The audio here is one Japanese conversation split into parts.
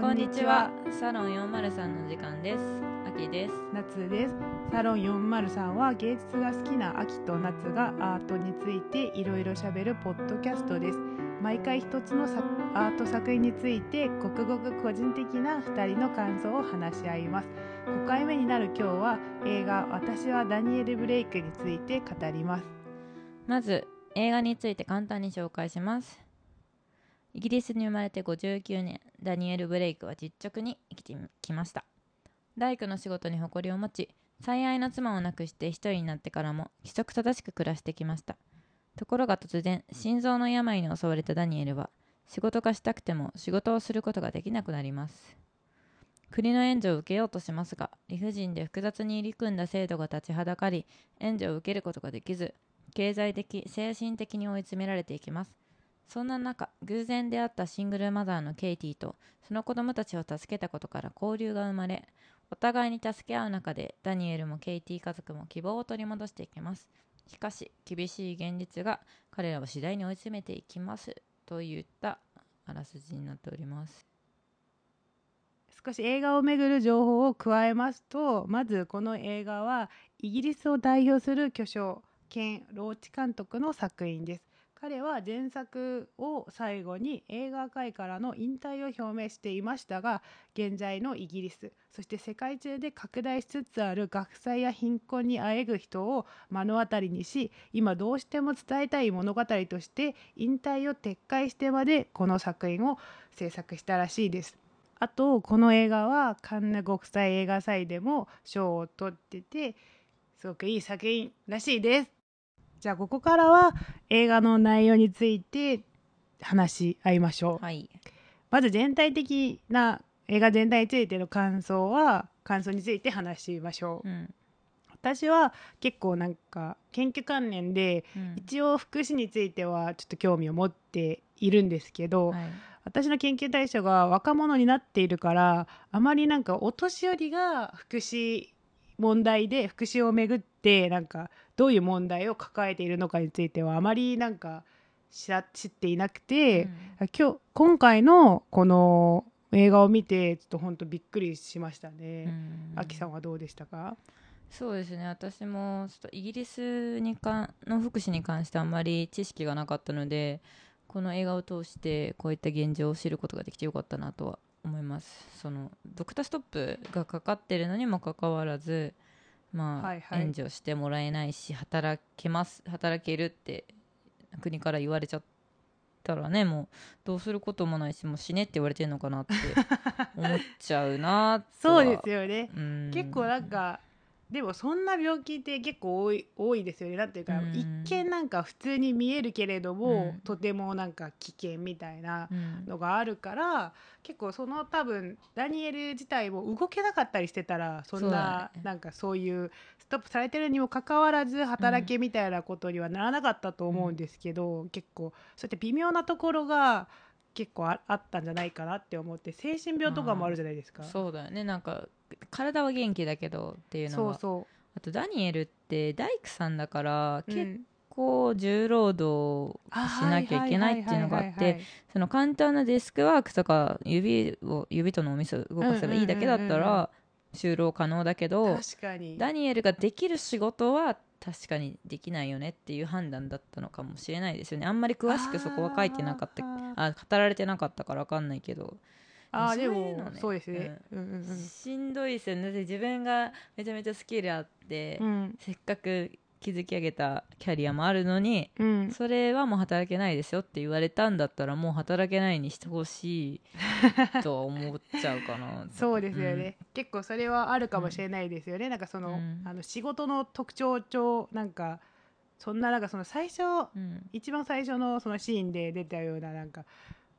こんにちは。サロン403の時間です。秋です。夏です。サロン403は芸術が好きな秋と夏がアートについていろいろしゃべるポッドキャストです。毎回一つのアート作品についてごくごく個人的な2人の感想を話し合います。5回目になる今日は映画「私はダニエル・ブレイク」について語ります。まず映画について簡単に紹介します。イギリスに生まれて59年ダニエル・ブレイクは実直に生きてきました。大工の仕事に誇りを持ち最愛の妻を亡くして一人になってからも規則正しく暮らしてきました。ところが突然心臓の病に襲われたダニエルは仕事がしたくても仕事をすることができなくなります。国の援助を受けようとしますが理不尽で複雑に入り組んだ制度が立ちはだかり援助を受けることができず経済的精神的に追い詰められていきます。そんな中偶然出会ったシングルマザーのケイティとその子供たちを助けたことから交流が生まれお互いに助け合う中でダニエルもケイティ家族も希望を取り戻していきます。しかし厳しい現実が彼らを次第に追い詰めていきます。といったあらすじになっております。少し映画をめぐる情報を加えますとまずこの映画はイギリスを代表する巨匠ケン・ローチ監督の作品です。彼は前作を最後に映画界からの引退を表明していましたが現在のイギリスそして世界中で拡大しつつある学祭や貧困にあえぐ人を目の当たりにし今どうしても伝えたい物語として引退を撤回してまでこの作品を制作したらしいです。あとこの映画はカンヌ国際映画祭でも賞を取っててすごくいい作品らしいです。じゃあここからは映画の内容について話し合いましょう、はい、まず全体的な映画全体についての感想は感想について話しましょう、うん、私は結構なんか研究関連で、うん、一応福祉についてはちょっと興味を持っているんですけど、はい、私の研究対象が若者になっているからあまりなんかお年寄りが福祉問題で福祉をめぐってなんかどういう問題を抱えているのかについてはあまりなんか知っていなくて、うん、今日今回のこの映画を見てちょっと本当びっくりしましたね。あきさんはどうでしたか？そうですね。私もちょっとイギリスにかの福祉に関してあんまり知識がなかったのでこの映画を通してこういった現状を知ることができてよかったなとは思います。そのドクターストップがかかってるのにもかかわらずまあ、はいはい、援助してもらえないし働けます働けるって国から言われちゃったらねもうどうすることもないしもう死ねって言われてるのかなって思っちゃうな そうですよね。結構なんかでもそんな病気って結構多い多いですよね。なんていうか、うん、一見なんか普通に見えるけれども、うん、とてもなんか危険みたいなのがあるから、うん、結構その多分ダニエル自体も動けなかったりしてたらそんな、ね、なんかそういうストップされてるにもかかわらず働けみたいなことにはならなかったと思うんですけど、結構そうやって微妙なところが結構あったんじゃないかなって思って精神病とかもあるじゃないですか。そうだよね。なんか体は元気だけどっていうのはあとダニエルって大工さんだから、結構重労働しなきゃいけないっていうのがあってその簡単なデスクワークとか指を指とのお店を動かせばいいだけだったら就労可能だけどダニエルができる仕事は確かにできないよねっていう判断だったのかもしれないですよね。あんまり詳しくそこは書いてなかったあ語られてなかったから分かんないけどあでも、ね、そうですね、うん。うんうん、しんどいですよね。自分がめちゃめちゃスキルあって、うん、せっかく築き上げたキャリアもあるのに、うん、それはもう働けないですよって言われたんだったらもう働けないにしてほしいと思っちゃうかな そうですよね、うん、結構それはあるかもしれないですよね、うん、なんかその,、あの仕事の特徴上なんかそんななんかその最初、一番最初のそのシーンで出たようななんか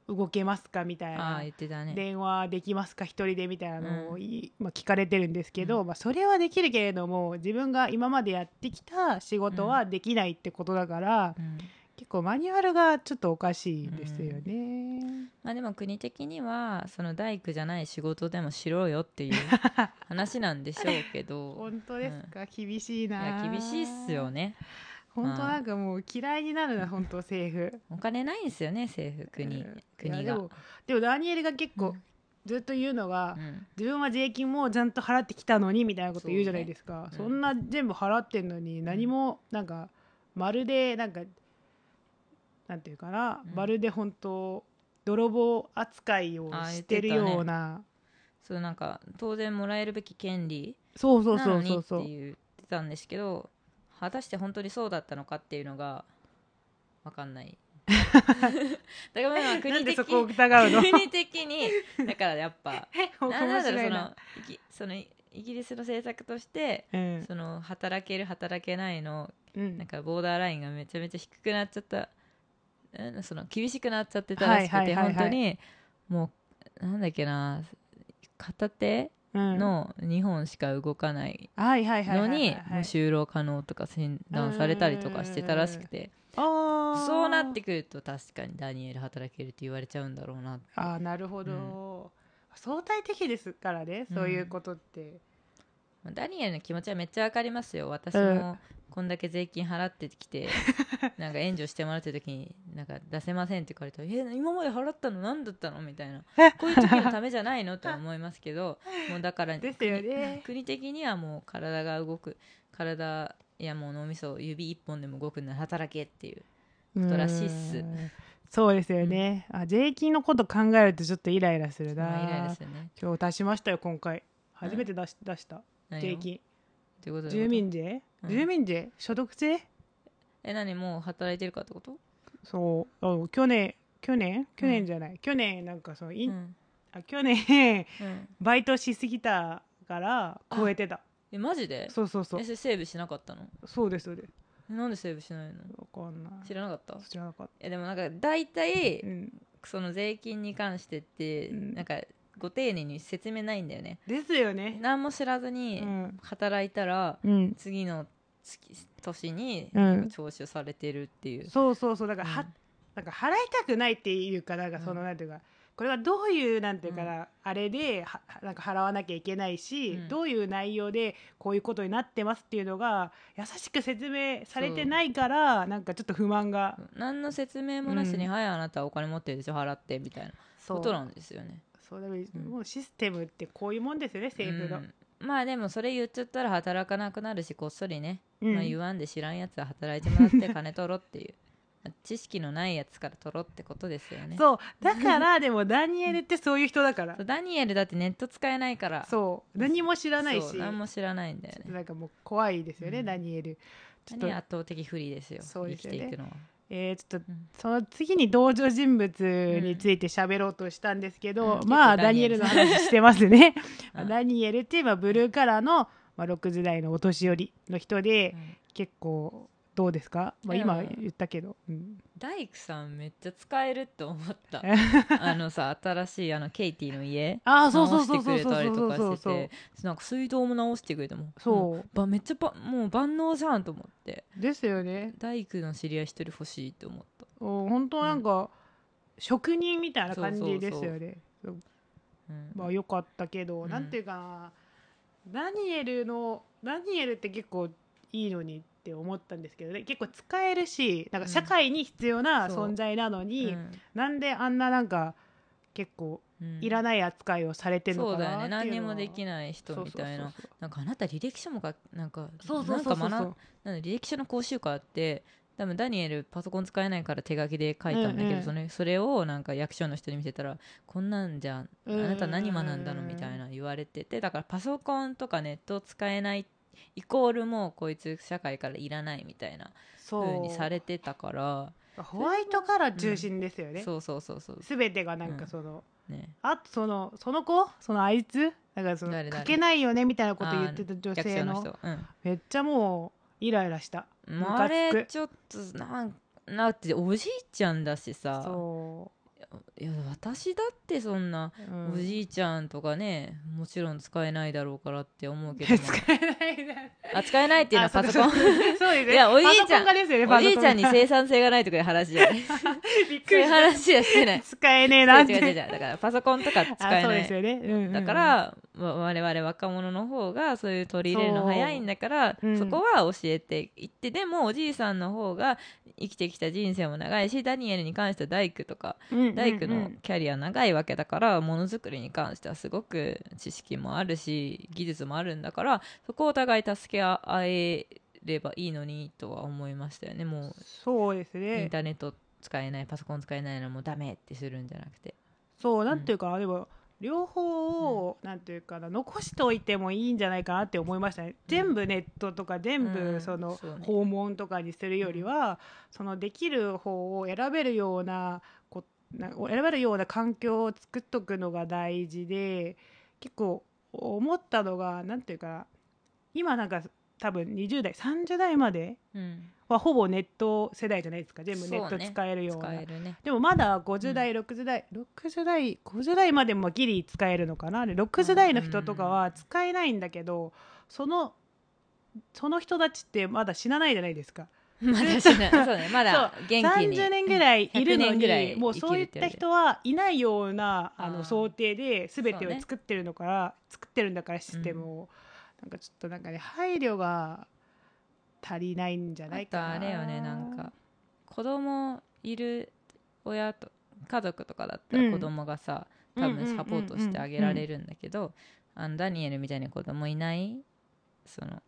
動けますか？みたいな、ね、電話できますか？一人でみたいなのを、うん、まあ、聞かれてるんですけど、うん、まあ、それはできるけれども自分が今までやってきた仕事はできないってことだから、うん、結構マニュアルがちょっとおかしいですよね。まあ、でも国的にはその大工じゃない仕事でもしろよっていう 話なんでしょうけど。本当ですか、厳しいないや厳しいっすよね。本当なんかもう嫌いになるな本当政府お金ないんですよね政府国、国が。でもでもダニエルが結構、ずっと言うのが、うん。自分は税金もちゃんと払ってきたのにみたいなこと言うじゃないですか。そ,、ねうん。んな全部払ってんのに何もなんかまるでなんかなんていうかな、うん。まるで本当泥棒扱いをしてるような、そうなんか当然もらえるべき権利そうそうそうそうそう。言ってたんですけど果たして本当にそうだったのかっていうのが分かんない。だからまあな国的んでそこを疑うの？国的にだからやっぱ だろうそのイギそのイギリスの政策としてうん。その働ける働けないのうん。なんかボーダーラインがめちゃめちゃ低くなっちゃったうんその厳しくなっちゃってたらしくて、はいはいはいはい。本当にもうなんだっけな片手うんの2本しか動かないのに就労可能とか診断されたりとかしてたらしくて。そうなってくると確かにダニエル働けるって言われちゃうんだろうなあーなるほど、相対的ですからねそういうことって、まあダニエルの気持ちはめっちゃわかりますよ。私うん。もこんだけ税金払ってきて なんか援助してもらってる時になんか出せませんって言われたら「え今まで払ったの何だったの?」みたいな。こういう時のためじゃないの？とは思いますけど もうだからね。国国的にはもう体が動く。体いやもう脳みそ指一本でも動くなら働けっていう。ことらしいっす。そうですよね、あ税金のこと考えるとちょっとイライラするな、まあイライラするね。今日出しましたよ今回。初めて出し,、出した。税金ってこと住民税、うん。住民税？所得税？え何？もう働いてるかってこと？そう。あ去年去年？去年じゃない、去年なんかそのイン、うん。あ去年うん。バイトしすぎたから超えてた。えマジで？そうそうそう。えそれセーブしなかったの？そうですそうです。なんでセーブしないの？わかんない。知らなかった？知らなかっえでもなんか大体た、うん、その税金に関してってうん。なんかご丁寧に説明ないんだよね。ですよね。何も知らずうにん、働いたらうん、次の月年にうん。なんか徴収されてるっていう、そうそうそう。だから、はうん。なんか払いたくないっていうかなんかその、うん。なんていうか。これはどういうなんていうかな、あれではなんか払わなきゃいけないし、うん。どういう内容でこういうことになってますっていうのが優しく説明されてないからなんかちょっと不満が。何の説明もなしに「うん。はいあなたはお金持ってるでしょ払って」みたいなそうことなんですよねそうだからん。もうシステムってこういうもんですよね政府の、うん。まあでもそれ言っちゃったら働かなくなるしこっそりね、うん。まあ、言わんで知らんやつは働いてもらって金取ろうっていう。ま あ知識のないやつから取ろうってことですよね。そう。だから でもダニエルってそういう人だから。ダニエルだってネット使えないから。そう。何も知らないし。何も知らないんだよね。なんかもう怖いですよね、うん。ダニエル。ちょっと。何圧倒的不利ですよ。そうですよね。生きていくのはえー、ちょっとうんその次に登場人物について喋ろうとしたんですけど、うん。まあダニエル。の話してますね。うんダニエルっていうのはブルーカラーの、まあ、6時代のお年寄りの人で、うん。結構どうですか、まあ、今言ったけど、うん、大工さんめっちゃ使えるって思った。あのさ新しいあのケイティの家。ああそうそ直してうそうそう。くれたりとそうかしてそうそうてなんか水道も直してくれてもそううんばめっちゃばもう万能じゃんと思ってですよね大工の知り合い一人欲しいって思った、お本当なんか、職人みたいな感じですよねまあ良かったけど、うんなんていうかなダニエルのダニエルって結構いいのにって思ったんですけどね。結構使えるしなんか社会に必要なそう。存在なのに、うん。なんであんななんか結構うん。いらない扱いをされてるのそうだよかなっていうのは、ね。何にもできない人みたいな。なんかあなた履歴書もかなんかそうそうそうそうなんか学んなんだ履歴書の講習会あって多分ダニエルパソコン使えないから手書きで書いたんだけど、うんうん。それそれをなんか役所の人に見せたらこんなんじゃあうんなた何学んだのみたいな言われててだからパソコンとかネットを使えないイコールもうこいつ社会からいらないみたいなそう。風にされてたから。ホワイトカラー中心ですよね、そうそうそうそう。全てがなんかその、ね。あとそのその子？そのあいつ？なんかその書けないよねみたいなこと言ってた女役性の人。うん。めっちゃもうイライラした。あれちょっとなんなっておじいちゃんだしさ。そいや私だってそんなう、うん。おじいちゃんとかねもちろん使えないだろうからって思うけども。使えないなあ使えないっていうのはパソコン。そうそうです。ねいやおじいちゃんねおじいちゃんに生産性がないとかいう話じゃない。そうびっくいうりした。話はしてない。使えねえなって。違う違う違う。だからパソコンとか使えない。ですよね、うんうんうん。だからわ我々若者の方がそういう取り入れるの早いんだからそ,、う。ん。こは教えていってでもおじいさんの方が生きてきた人生も長いしダニエルに関しては大工とか大工のキャリア長いわけだからものづくりに関してはすごく知識もあるし技術もあるんだからそこをお互い助け合えればいいのにとは思いましたよね。もうそうですインねターネット使えないパソコン使えないのもダメってするんじゃなくて。そうなんていうか、でも両方を、なんていうかな残しておいてもいいんじゃないかなって思いましたね、全部ネットとか全うん。部そのそうね。訪問とかにするよりは、そのできる方を選べるようなこな選べるような環境を作っとくのが大事で結構思ったのがなんていうかな。今なんか多分20代30代までうん。はほぼネット世代じゃないですか。全部ネット使えるような。使えるね。でもまだ50代、60代60代50代までもギリ使えるのかな。で60代の人とかは使えないんだけどそのその人たちってまだ死なないじゃないですか まだしない。そうねまだ元気に。30年ぐらいいるの100年ぐらいにもうそういった人はいないようなあの想定で全てを作ってるのから、作ってるんだからシステムを、なんかちょっとなんかね配慮が足りないんじゃなあいかな。とあれよねなんか子供いる親と家族とかだったうん。ら子供がさ、うん多分サポートしてあげられるんだけど、あのダニエルみたいに子供いないその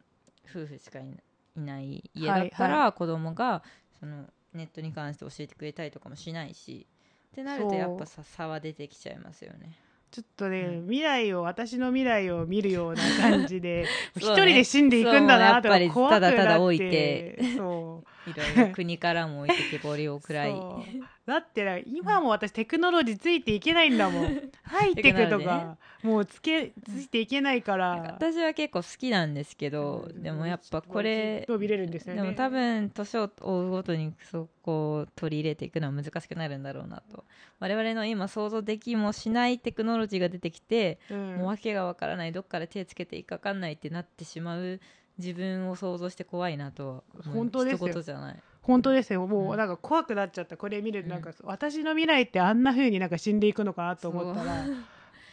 夫婦しかいないない家だったら、はい子供がそのネットに関して教えてくれたりとかもしないしってなるとやっぱさ差は出てきちゃいますよね。ちょっとね、うん。未来を私の未来を見るような感じで 一人で死んでいくんだなとそうやっぱり怖くなって。ただただ置いて。そういろいろ国からも置いてけぼりを食らい。だってな今も私テクノロジーついていけないんだもん。ハイテクとか、もうつけついていけないから。私は結構好きなんですけど、うん。でもやっぱこれずっと見れるんですよね。でも多分年を追うごとにそこを取り入れていくのは難しくなるんだろうなと。我々の今想像できもしないテクノロジーが出てきて、うん。もう訳がわからないどっから手つけていいかわかんないってなってしまう自分を想像して怖いなと本当ですよ。じゃない。本当ですよ。もううんなんか怖くなっちゃった。これ見るとなんか、私の未来ってあんな風になんか死んでいくのかなと思ったらト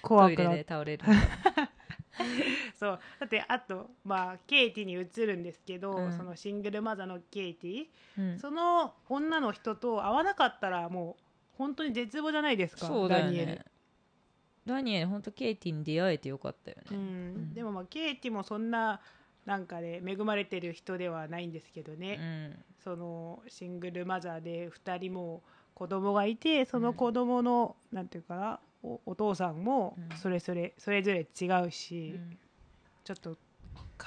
怖くなっ倒れる。そう。だってあとまあケイティに移るんですけど、うん。そのシングルマザーのケイティうん。その女の人と会わなかったらもう本当に絶望じゃないですかそうだよダニエル。ねダニエル本当ケイティに出会えてよかったよね、うん。ん。でもまあケイティもそんななんかね恵まれてる人ではないんですけどね、うん。そのシングルマザーで2人も子供がいてその子供の、なんていうかなおお父さんもうん。それぞれ、それぞれ違うし、うん。ちょっと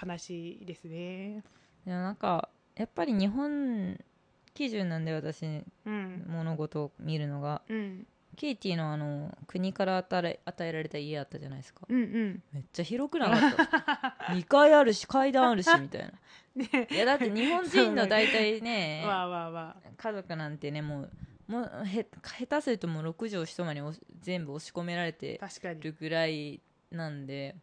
悲しいですね。でもなんかやっぱり日本基準なんで私うん。物事を見るのが。うんケイティのあの国から与え与えられた家あったじゃないですか。うんうん。めっちゃ広くなかった？2階あるし階段あるしみたいな。ね。いやだって日本人の大体ね家族なんてねもうもうへ下手するともう6畳一間にお全部押し込められてるぐらいなんで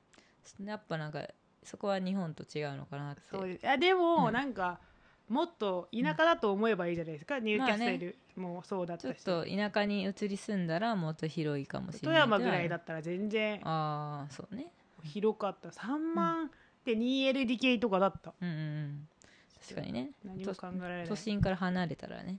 やっぱなんかそこは日本と違うのかなって。そうです。あでも、うん。なんかもっと田舎だと思えばいいじゃないですか、ニューキャッスルもそうだっちょったし、と田舎に移り住んだらもっと広いかもしれ富ない山ぐらいだったら全然ああそうね。広かった。3万で 2LDK とかだった。うんうんうん。確かにね。何も考えられない。都心から離れたらね。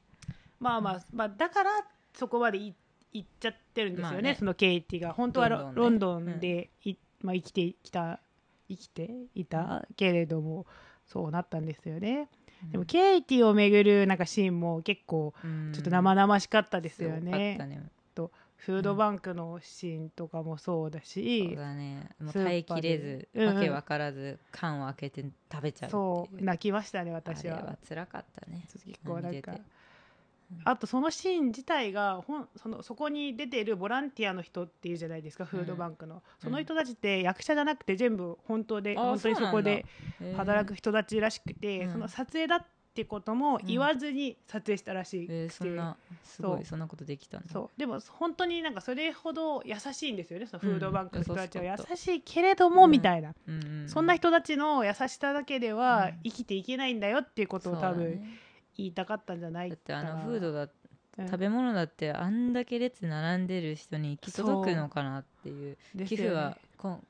まあまあ、まあ、だからそこまでい行っちゃってるんですよね,、まあね。そのケイティが。本当はロンンドンね。ドンでい、まあ、生きてきた生きていたけれどもそうなったんですよね、でもケイティをめぐるなんかシーンも結構うん。ちょっと生々しかったですよね。ね。フードバンクのシーンとかもそうだそうし、だね。もう耐えきれずわけわからず缶を開けて食べちゃうそう泣きましたね私は。あれは辛かったね。結構なんかあとそのシーン自体がほんそのそこに出ているボランティアの人っていうじゃないですか、フードバンクの。その人たちって役者じゃなくて全部本当であ本当にそこで働く人たちらしくて、うん。その撮影だってことも言わずに撮影したらしい、えーそんなすごそう。いそんなことできたんだ。そう。でも本当になんかそれほど優しいんですよねそのフードバンクの人たちは、うん優優しいけれども、うんみたいな、うん。うん。そんな人たちの優しさだけではうん。生きていけないんだよっていうことを多分言いたかったんじゃないだってあのフードだうん食べ物だってあんだけ列並んでる人に行き届くのかなっていう。ですよね。寄付はこん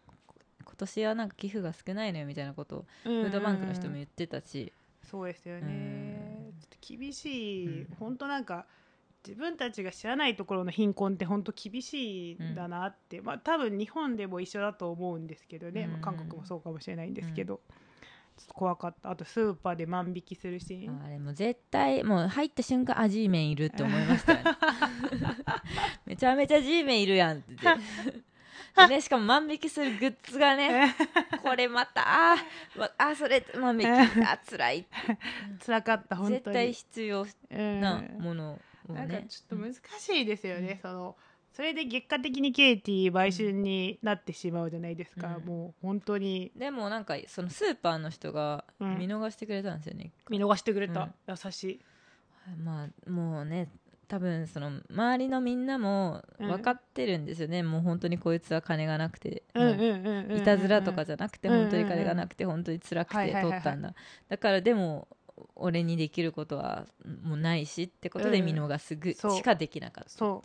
今年はなんか寄付が少ないのよみたいなことをフフードバンクの人も言ってたし、そうですよね。うん。ちょっと厳しい、うん本当なんか自分たちが知らないところの貧困って本当厳しいんだなって、まあ多分日本でも一緒だと思うんですけどね、うん。まあ韓国もそうかもしれないんですけど、ちょっと怖かった。あとスーパーで万引きするシーン。あれもう絶対もう入った瞬間あ G メンいるって思いましたよね。めちゃめちゃ G メンいるやんってね、しかも万引きするグッズがねこれまたああそれ万引きあ辛い辛かった本当に。絶対必要うんなものをなんかねちょっと難しいですよね、うん。そのそれで結果的にケイティ買収になってしまうじゃないですか、うん。もう本当に。でもなんかそのスーパーの人がうん。見逃してくれたんですよね、見逃してくれた、うん。優しい。まあもうね多分その周りのみんなもうん。分かってるんですよね、もう本当にこいつは金がなくて、いたずらとかじゃなくてうんうん本当に金がなくて本当に辛くて取ったんだ。だからでも俺にできることはもうないしってことでうん。見逃すぐしかできなかった。そ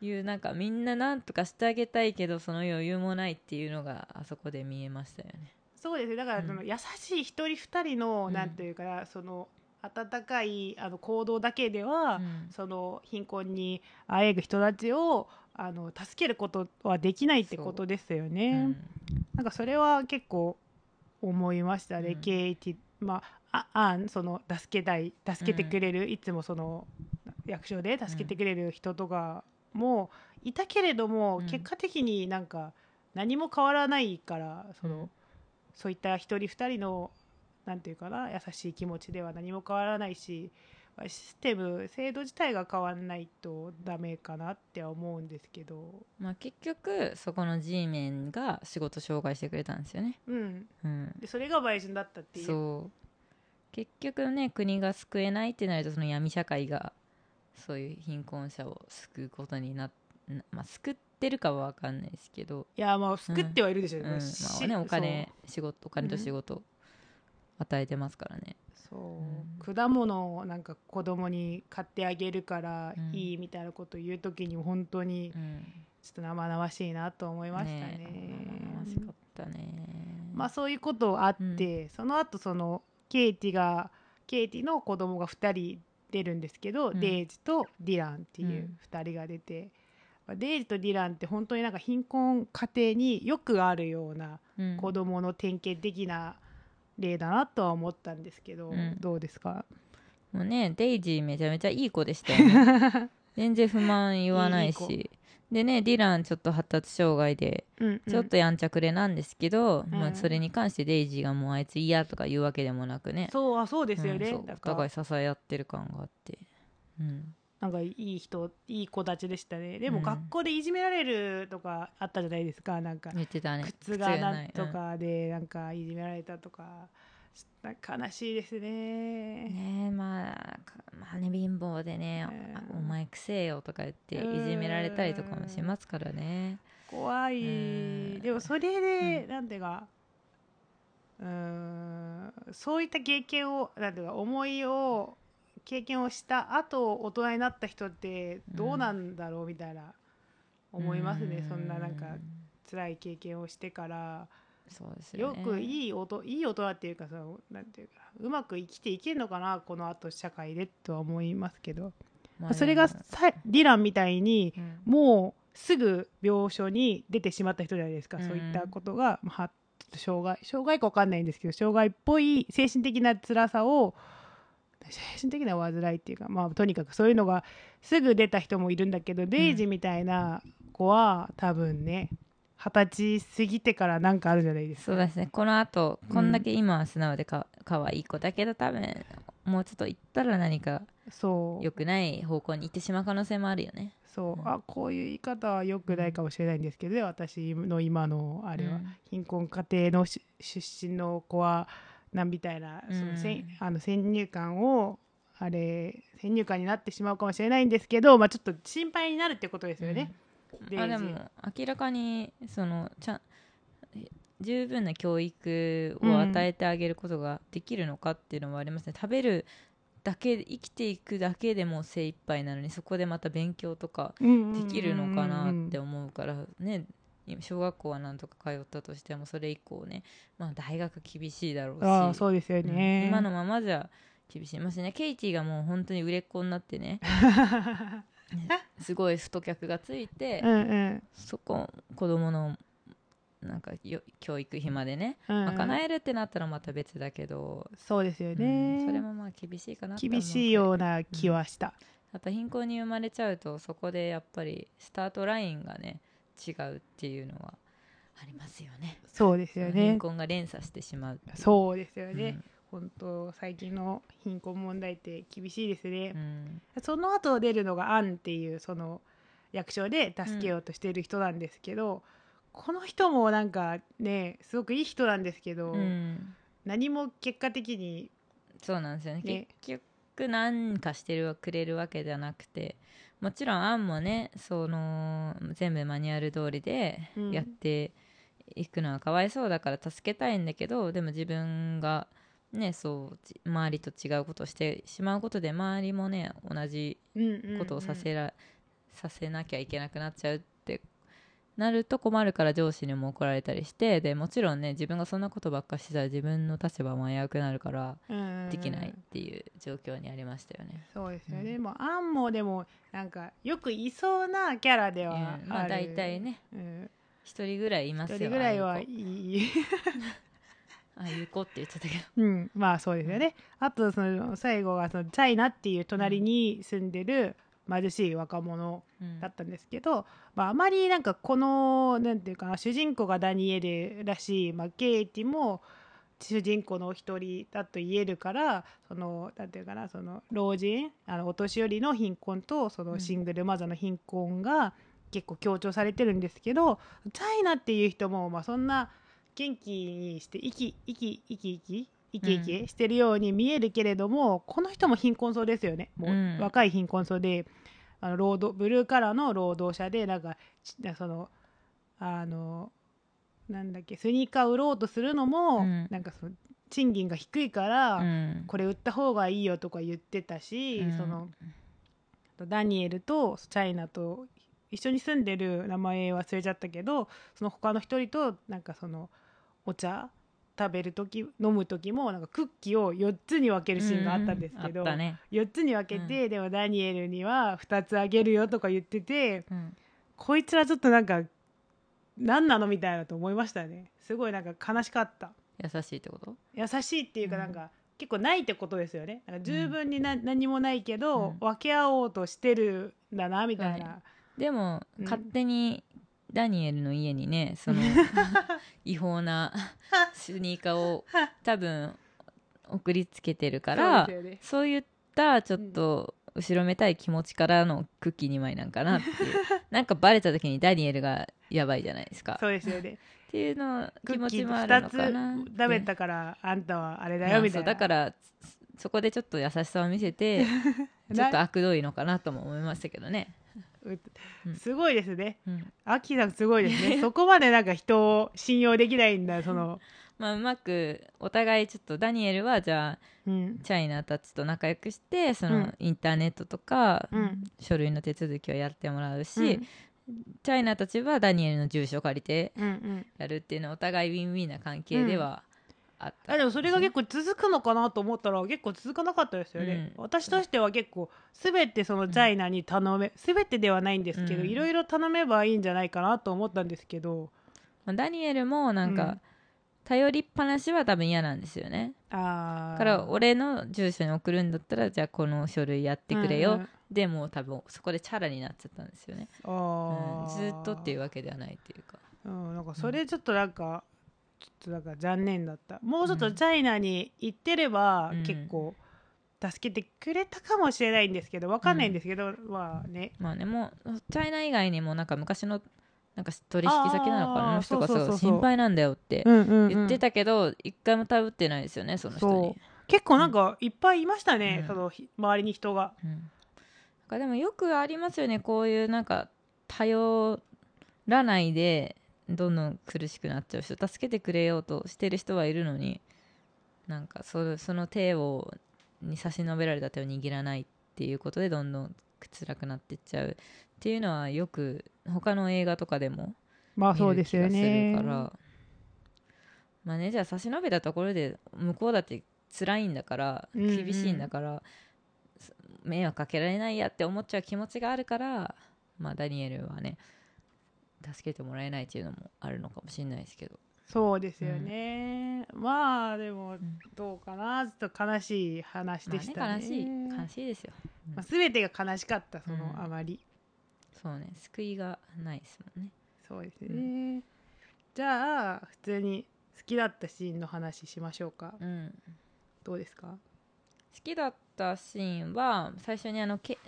いうなんかみんななんとかしてあげたいけどその余裕もないっていうのがあそこで見えましたよね。うそうですね。だからうん。その優しい一人二人の、うんなんていうかなその温かいあの行動だけでは、うん。その貧困にあえぐ人たちをあの助けることはできないってことですよね。う。ん。なんかそれは結構思いましたね、うん。ケイティまあああんその助けたい助けてくれる、いつもその役所で助けてくれる人とかもいたけれども、うん。結果的になんか何も変わらないからその、うん。そういった一人二人のなんていうかな優しい気持ちでは何も変わらないしまあシステム制度自体が変わらないとダメかなっては思うんですけど、まあ、結局そこの G メンが仕事紹介してくれたんですよね。うん、うん、でそれが売春だったっていう。そう。結局ね国が救えないってなるとその闇社会がそういう貧困者を救うことになっなまあ救ってるかは分かんないですけど、いやまあ救ってはいるでしょうね、うん。ましあね、お金仕事お金と仕事与えてますからね、そう、うん。果物をなんか子供に買ってあげるからうん。いいみたいなことを言う時に本当にうん。ちょっと生々しいなと思いましたね。え楽しかったね。まあそういうことあって、その後そのケイティがケイティの子供が2人出るんですけど、うん。デイジとディランっていううん。2人が出て、まあデイジとディランって本当になんか貧困家庭によくあるようなうん。子供の典型的な例だなとは思ったんですけど、うん。どうですか？もうねデイジーめちゃめちゃいい子でしたよね。全然不満言わないし。いいいでねディランちょっと発達障害でうんうん。ちょっとやんちゃくれなんですけど、まあ、うんそれに関してデイジーがもうあいつ嫌とか言うわけでもなくね。そうあそうですよね、うんお互い支え合ってる感があって、うん、なんかいい人いい子たちでしたね。でもうん。学校でいじめられるとかあったじゃないですか。なんか言ってたね。靴がなんい。とかでなんかいじめられたとか、悲しいですね。ねえまあかまあね貧乏でね、うん。お前くせえよとか言ってうんいじめられたりとかもしますからね。怖い、うん。でもそれで、なんていうかうーんそういった経験をなんていうか思いを経験をした後大人になった人ってどうなんだろうみたいな思いますね、うそんななんか辛い経験をしてからそうですよよねくいい音いい大人っていうかさなんていうかうまく生きていけるのかなこの後社会でとは思いますけど、まあそれがさディランみたいにうん。もうすぐ病床に出てしまった人じゃないですか、うん。そういったことが、まあ、障害障害か分かんないんですけど障害っぽい精神的な辛さを精神的な煩いっていうか、まあ、とにかくそういうのがすぐ出た人もいるんだけど、デイジみたいな子は多分ね二十歳過ぎてからなんかあるじゃないですか。そうですね。このあとうん。こんだけ今は素直でかかわいい子だけど多分もうちょっと行ったら何かそう。良くない方向に行ってしまう可能性もあるよね。そう、うん。あこういう言い方は良くないかもしれないんですけど、私の今のあれは、うん。貧困家庭のし出身の子はなんみたいな、そのせんあの先入観をあれ先入観になってしまうかもしれないんですけど、まあ、ちょっと心配になるってことですよね。あでも明らかにそのちゃん十分な教育を与えてあげることができるのかっていうのもありますね、食べるだけ生きていくだけでも精一杯なのにそこでまた勉強とかできるのかなって思うからね今小学校はなんとか通ったとしてもそれ以降ね、まあ、大学厳しいだろうしそうですようんね、今のままじゃ厳しい。もしねケイティがもう本当に売れっ子になってね すごい太客がついて、うんうん。そこ子供のなんかよ教育費までねうんえるってなったらまた別だけど、そうですようんね、それもまあ厳しいかな厳しいような気はした、やっぱ貧困に生まれちゃうとそこでやっぱりスタートラインがね違うっていうのはありますよね。そうですよね。貧困が連鎖してしまうそうですようんね、本当最近の貧困問題って厳しいですね。う、ん。その後出るのがアンっていうその役所で助けようとしている人なんですけど、この人もなんかねすごくいい人なんですけど、うん。何も結果的にそうなんですよね。ね。結局何かしてるくれるわけじゃなくてもちろんアンもねその全部マニュアル通りでうん。やっていくのはかわいそうだから助けたいんだけどでも自分がねそうち周りと違うことをしてしまうことで周りもね同じことをさせら、させなきゃいけなくなっちゃうってなると困るから上司にも怒られたりしてでもちろんね自分がそんなことばっかしてたら自分の立場も危うくなるからできないっていう状況にありましたよね。そうですよね、もうアンもでもなんかよくいそうなキャラではある、うん。まあ大体ね。うん。一人ぐらいいますよ一人ぐらいはいい ああいう子って言ってたけど。うん、まあそうですよね。あとその最後がそのチャイナっていう隣に住んでる貧しい若者うん。だったんですけど、まあ、あまりなんかこのなんていうかな主人公がダニエルらしい、まあ、ケイティも主人公のお一人だと言えるからそのなんていうかなその老人あのお年寄りの貧困とそのシングルマザーの貧困が結構強調されてるんですけどチャイナっていう人もまあそんな元気にして生き生き生き生き生き生きしてるように見えるけれども、この人も貧困層ですよね。もううん。若い貧困層であの労働ブルーカラーの労働者でなんかちそのあのなんだっけスニーカー売ろうとするのも、うん。なんかその賃金が低いから、うん。これ売った方がいいよとか言ってたし、うん。そのダニエルとチャイナと一緒に住んでる名前忘れちゃったけどその他の一人となんかそのお茶食べる時飲む時もなんかクッキーを4つに分けるシーンがあったんですけど、うんあったね、4つに分けて、でもダニエルには2つあげるよとか言っててうん。こいつらちょっとなんか何なのみたいなと思いましたね。すごいなんか悲しかった。優しいってこと？優しいっていうかうん。なんか、結構ないってことですよね。なんか十分にな、何もないけど、うん。分け合おうとしてるんだなみたいな、でも、うん。勝手にダニエルの家にねその 違法な スニーカーを 多分送りつけてるからそういったちょっと後ろめたい気持ちからのクッキー2枚なんかなっていう。なんかバレた時にダニエルがやばいじゃないですか。そうですよね。っていうの気持ちもあるの2かなつ食べたからあんたはあれだよみたいうな、だからそそこでちょっと優しさを見せてちょっと悪どいのかなとも思いましたけどね、すごいですね。うん。アキさんすごいですね。そこまでなんか人を信用できないんだその、まあ、うまくお互いちょっとダニエルはじゃあうん。チャイナたちと仲良くしてその、うん。インターネットとか、うん。書類の手続きをやってもらうし、うん。チャイナたちはダニエルの住所を借りてやるっていうのはお互いウィンウィンな関係ではあった、あでもそれが結構続くのかなと思ったら結構続かなかったですよね、うん。私としては結構全てそのチャイナに頼め全てではないんですけど、うん。いろいろ頼めばいいんじゃないかなと思ったんですけど。まあダニエルもなんか、うん。頼りっぱなしは多分嫌なんですよね。あだから俺の住所に送るんだったらじゃあこの書類やってくれよ、うんうん。でもう多分そこでチャラになっちゃったんですよね、あうん。ーずっとっていうわけではないっていうか。うん、なんかそれちょっとなんか、ちょっとなんか残念だった。もうちょっとうん。チャイナに行ってればうん。結構助けてくれたかもしれないんですけどわかんないんですけど、まあね。まあねもうチャイナ以外にもなんか昔のなんか取引先なのかなあの人がそうそうそうそう。すごい心配なんだよってうんうんうん。言ってたけど一回も頼ってないですよねその人に。そ結構なんかいっぱいいましたね、うん。そのひ周りに人が。うん、なんかでもよくありますよねこういうなんか頼らないでどんどん苦しくなっちゃう人助けてくれようとしてる人はいるのになんかそその手をに差し伸べられた手を握らないっていうことでどんどん辛くなっていっちゃうっていうのはよく他の映画とかでもまあ見そうですよる気がするね。からまあねじゃあ差し伸べたところで向こうだって辛いんだから厳しいんだから、す迷惑かけられないやって思っちゃう気持ちがあるからまあダニエルはね助けてもらえないっていうのもあるのかもしれないですけど、そうですよね、まあでもんどうかなちょっと悲しい話まあでしたね,、ね悲しい悲しいですよ、うん。まあ、全てが悲しかったその、うん。あまり。そうね救いがないですもんね。そうですね、じゃあ普通に好きだったシーンの話しましょうか。うん。どうですか？好きだったシーンは最初にあのケ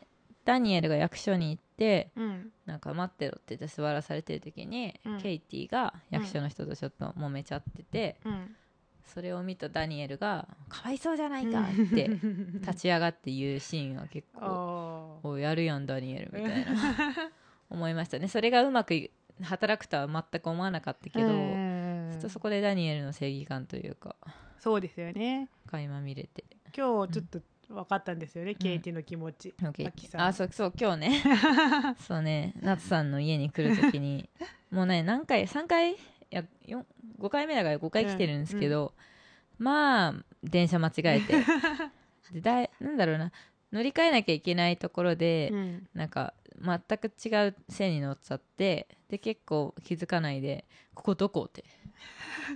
ダニエルが役所に行ってうん。なんか待ってろって言って座らされてる時に、うん。ケイティが役所の人とちょっと揉めちゃってて、うん。それを見たダニエルが「かわいそうじゃないか」って立ち上がって言うシーンは結構あ「おやるやんダニエル」みたいな。思いましたね。それがうまくい働くとは全く思わなかったけど、うん。ちょっとそこでダニエルの正義感というかそうですよね。垣間見れて。今日ちょっと分かったんですよね、ケイティの気持ち、あそうそう今日ね。そうね。夏さんの家に来る時に もうね何回3回？いや4 5回目だから5回来てるんですけど、まあ電車間違えて。でだいなんだろうな。乗り換えなきゃいけないところで、うん。なんか全く違う線に乗っちゃってで結構気づかないで「ここどこ?」って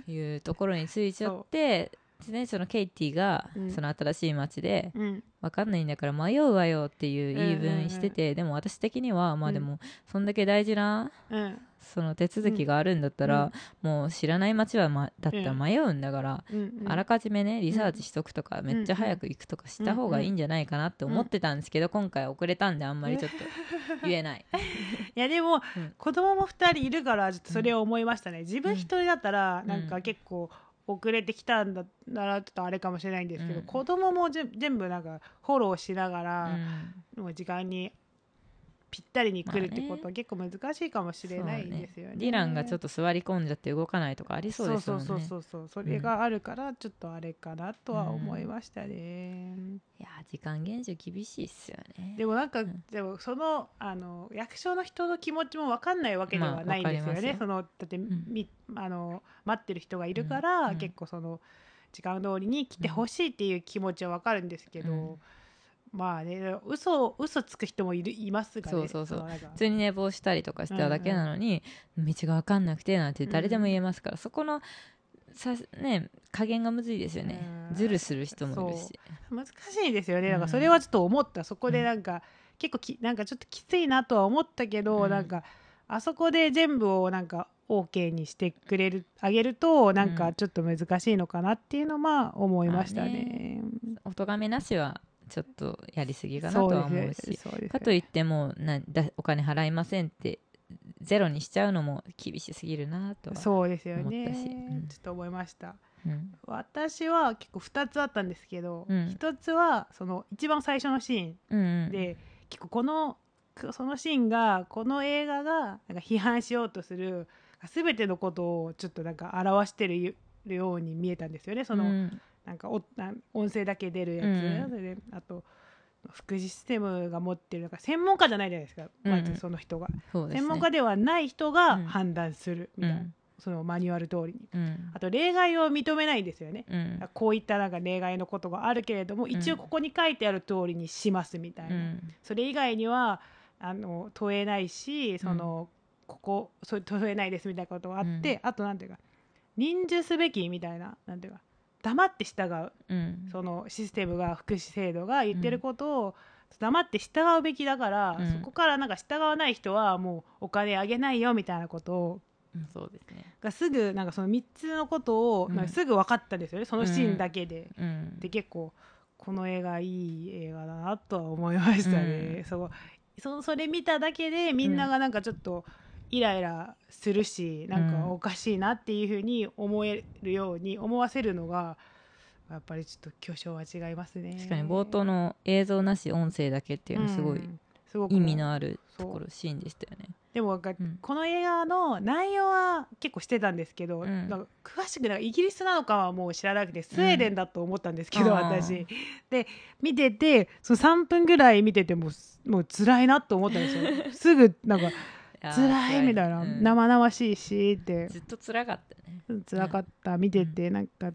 いうところに着いちゃってで、ね、そのケイティがうん。その新しい街でうん。分かんないんだから迷うわよっていう言い分してて、でも私的にはまあでもそんだけ大事なうん。その手続きがあるんだったら、もう知らない街は、ま、だったら迷うんだから、うんあらかじめねリサーチしとくとか、めっちゃ早く行くとかした方がいいんじゃないかなって思ってたんですけど、今回遅れたんであんまりちょっと言えない。いやでも、うん。子供も2人いるからちょっとそれを思いましたね、自分一人だったらん。なんか結構遅れてきたんだならちょっとあれかもしれないんですけど、うん。子供もぜ全部なんかフォローしながうら、ん。もう時間にぴったりに来るってことまあは結構難しいかもしれないですよね。ディランがちょっと座り込んじゃって動かないとかありそうですもんね。そうそうそうそうそれがあるからちょっとあれかなとは思いましたね。いや時間厳守厳しいっすよね。でもなんか、ん。でもそのあの役所の人の気持ちも分かんないわけではないんですよね。まあそのだって、ん。みあの待ってる人がいるから、うん。結構その時間通りに来てほしいっていう気持ちは分かるんですけど、うんまあね嘘嘘つく人もいるいますがね。そうそうそう。普通に寝坊したりとかしただけなのに、道が分かんなくてなんて誰でも言えますから、そこのさね加減がむずいですよね、うん。ズルする人もいるし。難しいですよね。うんだからそれはちょっと思った。そこでなんか、結構きなんかちょっときついなとは思ったけど、うん。なんかあそこで全部をなんか OK にしてくれるあげるとなんかちょっと難しいのかなっていうのはまあ思いましたね。お咎めなしはちょっとやりすぎかなとは思うしかといってもなだお金払いませんってゼロにしちゃうのも厳しすぎるなとはそうですよ思ねうん。ちょっと思いました。うん。私は結構2つあったんですけど、うん。1つはその一番最初のシーンうんうん。で結構このそのシーンがこの映画がなんか批判しようとする全てのことをちょっとなんか表してるように見えたんですよね。その、うんなんかおな音声だけ出るやつ、うんそれであと福祉システムが持ってるなんか専門家じゃないじゃないですか。まずその人が、ね。専門家ではない人がうん。判断するみたいな、うん。そのマニュアル通りに。うん。あと例外を認めないんですよね、うん。こういったなんか例外のことがあるけれども一応ここに書いてある通りにしますみたいな、うん。それ以外にはあの問えないしその、ここそう問えないですみたいなことがあって、あとなんていうか認受すべきみたいななんていうか黙って従う。うん。そのシステムが福祉制度が言ってることを黙って従うべきだから、うん。そこからなんか従わない人はもうお金あげないよみたいなことをうんそうですね。がすぐなんかその3つのことをうん。なんかすぐ分かったんですよね、そのシーンだけで。うん。で結構この映画いい映画だなとは思いましたね、そそれ見ただけでみんながなんかちょっとイライラするし、なんかおかしいなっていうふうに思えるように思わせるのがやっぱりちょっと巨匠は違いますね。確かに冒頭の映像なし音声だけっていうのすごいうん。すごく意味のあるところシーンでしたよね。でもうん。この映画の内容は結構してたんですけど、うん。詳しくなんかイギリスなのかはもう知らなくてスウェーデンだと思ったんですけど、あー。私。で見ててその3分ぐらい見ててももう辛いなと思ったんですよ。すぐなんか辛いみたいな、うん。生々しいしって。ずっと辛かったね。辛かった。見ててなんか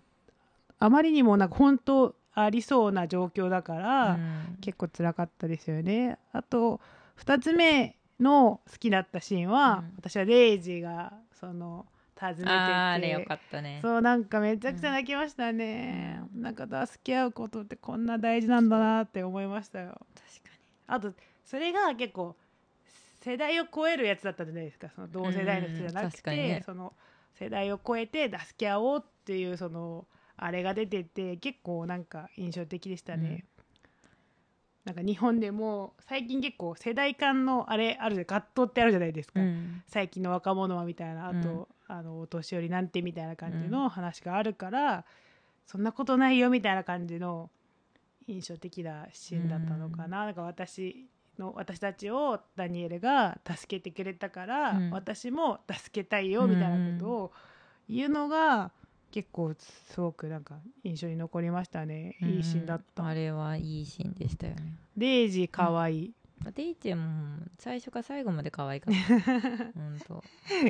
あまりにもなんか本当ありそうな状況だから、うん。結構辛かったですよね。あと2つ目の好きだったシーンは、うん。私はレイジがその訪ねてて。あれよかったね。そうなんかめちゃくちゃ泣きましたね、なんか助け合うことってこんな大事なんだなって思いましたよ。確かあとそれが結構世代を超えるやつだったじゃないですか。その同世代の人じゃなうんくて、ね。その世代を超えて助け合おうっていうそのあれが出てて結構なんか印象的でしたね、なんか日本でも最近結構世代間のあれあるじゃん。葛藤ってあるじゃないですか、にうん。最近の若者はみたいな。あと、あのお年寄りなんてみたいな感じの話があるから、そんなことないよみたいな感じの印象的なシーンだったのかな,、なんか私の私たちをダニエルが助けてくれたから、うん。私も助けたいよみたいなことを言うのが結構すごくなんか印象に残りましたね、いいシーンだった、うんあれはいいシーンでしたよね。デイジーかわいい、デイチェも最初から最後まで可愛かった。本当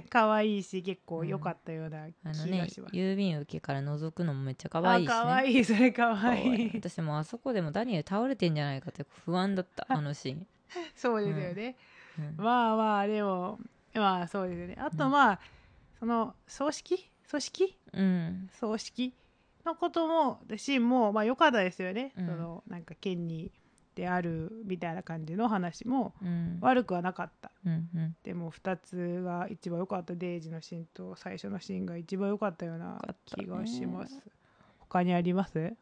かわいいし結構良かったようなあのね気がします、郵便受けから覗くのもめっちゃ可愛いしね。あ可愛いそれ可可愛愛い私もあそこでもダニエル倒れてんじゃないかって不安だったあのシーン、そうですよね、うん。まあまあでもまあそうですよね。あとまあ、その葬式？組織うん。葬式？のこともシーンもまあ良かったですよね、うん。そのなんか権利であるみたいな感じの話もうん。悪くはなかった。うんうん。でも2つが一番良かった。デイジのシーンと最初のシーンが一番良かったような気がします、他にあります？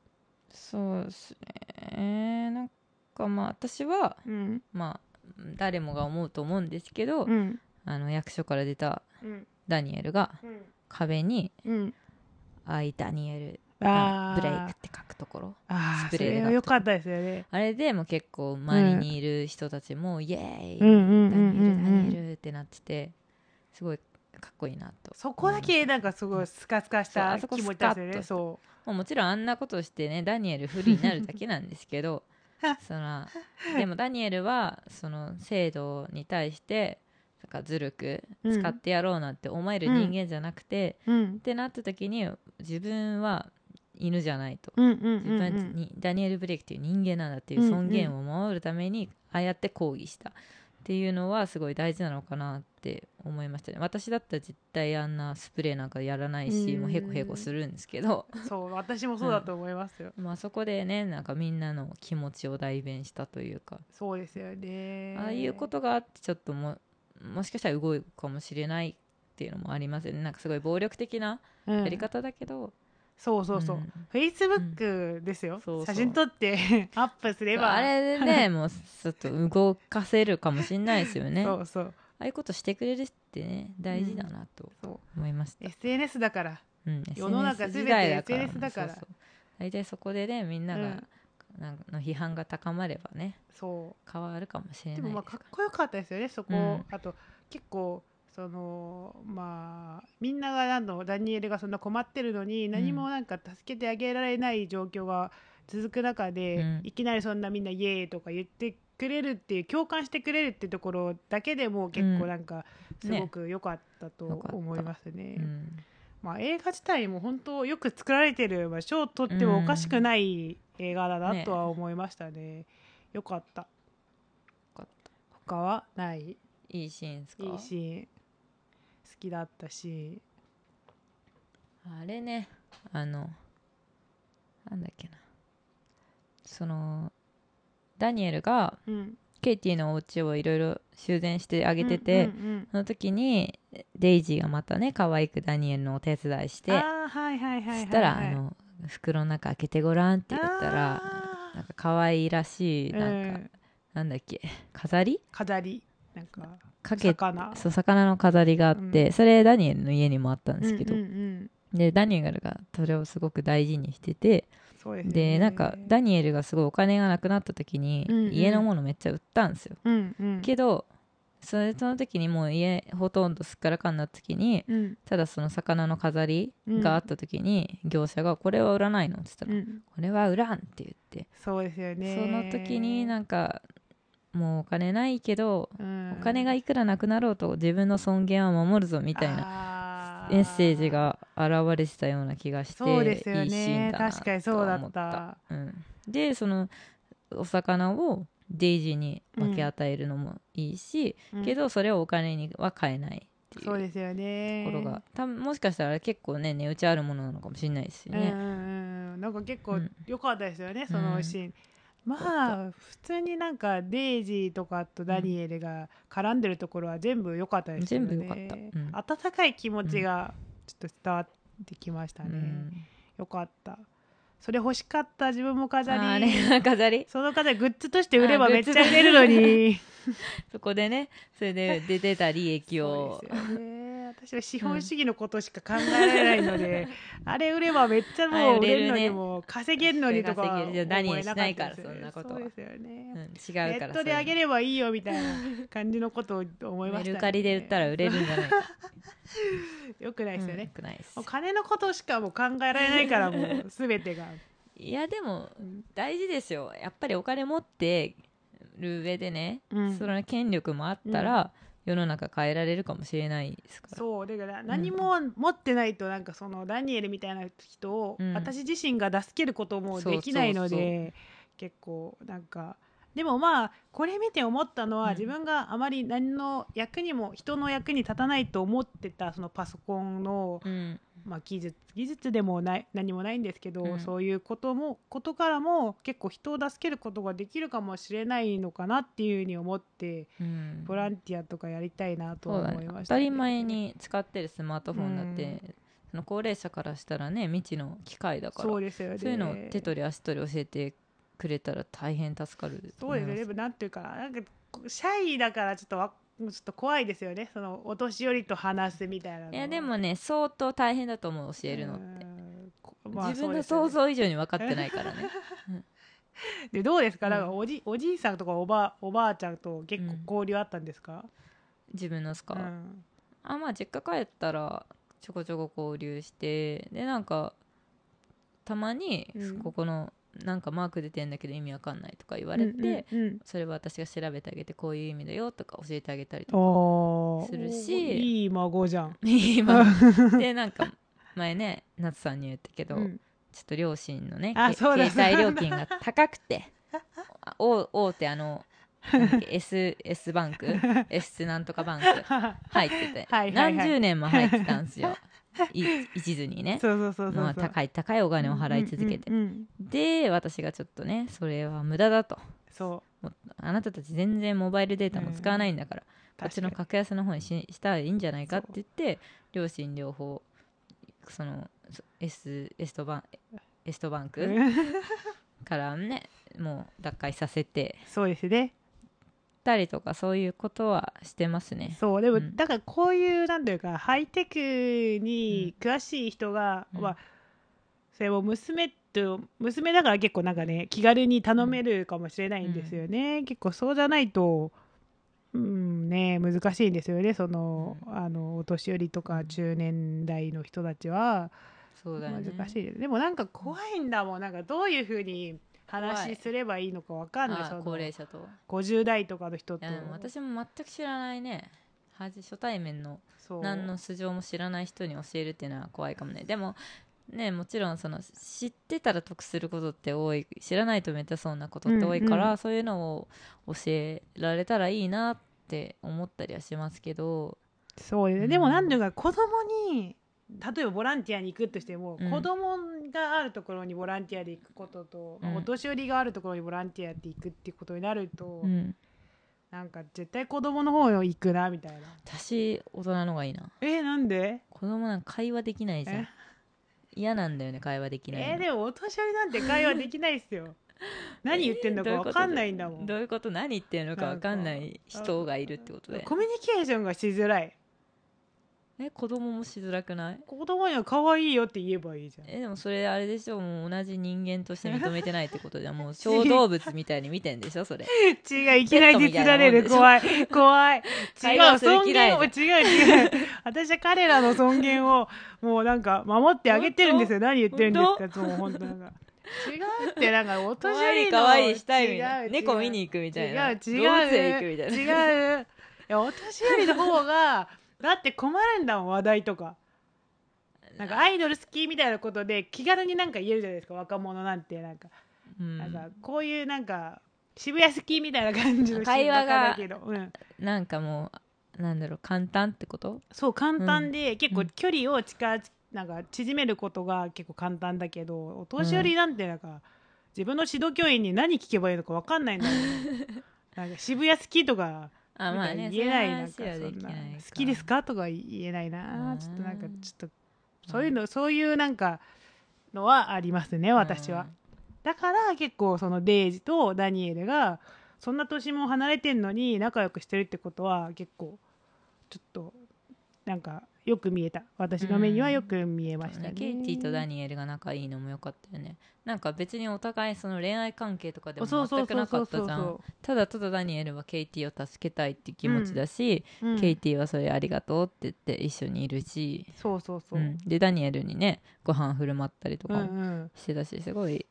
そうですね。なんかまあ私はうん。まあ誰もが思うと思うんですけど、うん。あの役所から出たうん。ダニエルがうん。壁にうん「アイダニエルブレイク」って書くところ。あスプレーでれは良かったですよね。あれでも結構周りにいる人たちも「イエーイダニエルダニエル」ってなっててすごいかっこいいなと。そこだけなんかすごいスカスカした気持ちですよねそまあもちろんあんなことしてねダニエル不利になるだけなんですけど そのでもダニエルはその制度に対してなんかずるくうん。使ってやろうなんて思える人間じゃなくて、ううん。ってなった時に自分は犬じゃないと。うんうんうん自分はにダニエル・ブレイクっていう人間なんだっていう尊厳を守るためにああやって抗議したっていうのはすごい大事なのかなって思いましたね。私だったら絶対あんなスプレーなんかやらないしうん。もうヘコヘコするんですけど、そう私もそうだと思いますよ、まあそこでねなんかみんなの気持ちを代弁したというか、そうですよね。ああいうことがあってちょっとももしかしたら動くかもしれないっていうのもありますよね。なんかすごい暴力的なうん。やり方だけど、そうそうそう、ん。フェイスブックですよ、そうそう。写真撮って アップすれば。あれでねもうちょっと動かせるかもしれないですよね。あ そうそう。あいうことしてくれるってね大事だなと思いました、SNS だから。うん世の中全て SNS だから。大体そこでねみんなが、うん。なんかの批判が高まればねそ変わるかもしれないうでもまあかっこよかったですよねそこ、うん。あと結構そのまあみんながなんのダニエルがそんな困ってるのに何もなんか助けてあげられない状況が続く中で、うん。いきなりそんなみんなイエーイとか言ってくれるっていう共感してくれるっていうところだけでも結構なんかすごく良かったと思いますね。うん。まあ、映画自体も本当よく作られてる、まあ、賞を取ってもおかしくない映画だなとは思いましたね。よかった。よかった。他はない？いいシーンですか？いいシーン。好きだったし。あれねあのなんだっけな。そのダニエルがうん。ケイティのお家をいろいろ修繕してあげてて、うんうんその時にデイジーがまたね可愛くダニエルのお手伝いして、そしたらあの袋の中開けてごらんって言ったらなんか可愛いらしいなんか、うん。なんだっけ飾り？飾り。なんかかけ魚。そう魚の飾りがあって、うん。それダニエルの家にもあったんですけど、うんうんうん。でダニエルがそれをすごく大事にしててですね。でなんかダニエルがすごいお金がなくなった時に、うんうん。家のものめっちゃ売ったんですよ、うんうん。けどそれその時にもう家ほとんどすっからかんなった時にうん。ただその魚の飾りがあった時に、業者が「これは売らないの?」って言ったら「うん。これは売らん」って言って、そうですよね。その時になんかもうお金ないけど、うん。お金がいくらなくなろうと自分の尊厳は守るぞみたいななメッセージが現れてたような気がしてそうですよね。いいシーンだな確かにそうだった。うん、でそのお魚をデイジーに分け与えるのもいいし、うん。けどそれをお金には買えないっていうそうですよね。ところが多分もしかしたら結構ね値打ちあるものなのかもしれないですよね。うんうんうん、なんか結構うん。良かったですよね、そのシーン。まあ普通になんかデイジーとかとダニエルが絡んでるところは全部良かったですよね。全部良かったうん温かい気持ちがちょっと伝わってきましたね。うんよかった。それ欲しかった自分も飾あり。れ飾り？その飾りグッズとして売ればあめっちゃ売れるのに。そこでねそれで出てた利益そをうですよね。私は資本主義のことしか考えられないので、あれ売ればめっちゃもう売れるのにもう稼げるのにとか思えなかったしないからそんなことは。そうですよね。うん違うネからットであげればいいよみたいな感じのことを思いました、ね。メルカリで売ったら売れるんじゃないか。よくないですよね。よくないです。もう金のことしかもう考えられないからもう すべてが。いやでもうん大事ですよ。やっぱりお金持ってる上でね、うん。その権力もあったら、世の中変えられるかもしれないですから。そうだから何も持ってないとなんかそのダニエルみたいな人をうん。私自身が助けることもできないので結構なんかでもまあこれ見て思ったのは、うん。自分があまり何の役にも人の役に立たないと思ってたそのパソコンの、うんまあ、技術技術でもない何もないんですけど、うん。そういうこともことからも結構人を助けることができるかもしれないのかなっていうふうに思ってうん。ボランティアとかやりたいなと思いました、当たり前に使ってるスマートフォンだって、うん。その高齢者からしたらね未知の機械だからそうですよね。そういうのを手取り足取り教えてくれたら大変助かる。とそうですね。でもなんていうかななんかシャイだからちょっとわちょっと怖いですよね。そのお年寄りと話すみたいなの。いやでもね相当大変だと思う教えるのって、まあ自分の想像以上に分かってないからね。でどうですか、うん。なんかおじおじいさんとかおばおばあちゃんと結構交流あったんですか、自分のですか、うん。あまあ実家帰ったらちょこちょこ交流してでなんかたまにうん。ここのなんかマーク出てんだけど意味わかんないとか言われて、うんうんそれは私が調べてあげてこういう意味だよとか教えてあげたりうん、とおー。するし。いい孫じゃん、か今 でなんか前ね夏さんに言ったけど、うん。ちょっと両親のね携帯料金が高くてあ大大手あの S, S バンク？S なんとかバンク？入ってて。はいはいはい。何十年も入ってたんですよ。い一途にね。高い高いお金を払い続けて、で私がちょっとねそれは無駄だと。そもうあなたたち全然モバイルデータも使わないんだから、うこっちの格安の方にししたらいいんじゃないかって言って両親両方そのそ S, S トバン S トバンク からねもう脱会させて。そうですねたりとかそういうことはしてますね。そうでも、うん。だからこういうなんていうかハイテクに詳しい人が、うん。まあそれを娘と娘だから結構なんかね気軽に頼めるかもしれないんですよね、結構そうじゃないとうんね難しいんですよね。その,、あのお年寄りとか中年代の人たちは。そうだよね。難しいです、でもなんか怖いんだもん。なんかどういうふうに話すればいいのかわかんない高齢者と50代とかの人といやでも私も全く知らないね。初対面の何の素性も知らない人に教えるっていうのは怖いかもね。でもねもちろんその知ってたら得することって多い知らないとめっちゃそうなことって多いから、うんうそういうのを教えられたらいいなって思ったりはしますけど。そうですね、うん。でもなんていうか子供に例えばボランティアに行くとしても、うん。子供があるところにボランティアで行くことと、うん。お年寄りがあるところにボランティアで行くっていうことになると、うん。なんか絶対子供の方に行くなみたいな。私大人の方がいいな。えなんで？子供なんか会話できないじゃん。え？嫌なんだよね会話できないの。えーでもお年寄りなんて会話できないっすよ。何言ってんのか分かんないんだもん、どういうこと？何言ってんのか分かんない人がいるってことでコミュニケーションがしづらいえ子供もしづらくない？子供には可愛いよって言えばいいじゃん。えでもそれあれでしょ？もう同じ人間として認めてないってことじゃん。もう 小動物みたいに見てんでしょそれ。違ういきなりディスられる怖い。怖い。違う尊厳を違う違う。私は彼らの尊厳をもうなんか守ってあげてるんですよ。何言ってるんですかもう本当なんか違うってなんかお年寄りの。可愛いしたいみたい違うな猫見に行くみたいな。違う。違う。違う。いやお年寄りの方がだって困るんだもん話題とか。なんかアイドル好きみたいなことで気軽になんか言えるじゃないですか若者なんてなんか,、うん。なんかこういうなんか渋谷好きみたいな感じの会話がうん、なんかもうなんだろう簡単ってこと？そう簡単で、結構うん。距離を近なんか縮めることが結構簡単だけどお年寄りなんてなんか、自分の指導教員に何聞けばいいのか分かんないんだよ なんか渋谷好きとかあまあね言えないなんかそんな。好きですか？とか言えないな。うんちょっとなんかちょっとそういうのそういうなんかのはありますね私は。だから結構そのデイジとダニエルがそんな年も離れてんのに仲良くしてるってことは結構ちょっとなんかよく見えた。私の目にはよく見えましたね,、ケイティとダニエルが仲いいのも良かったよね。なんか別にお互いその恋愛関係とかでも全くなかったじゃん。そただただダニエルはケイティを助けたいっていう気持ちだし、う、うん。ケイティはそれありがとうって言って一緒にいるし、そうそうそう。う、ん、でダニエルにねご飯振る舞ったりとうんかもうん。してたしすごい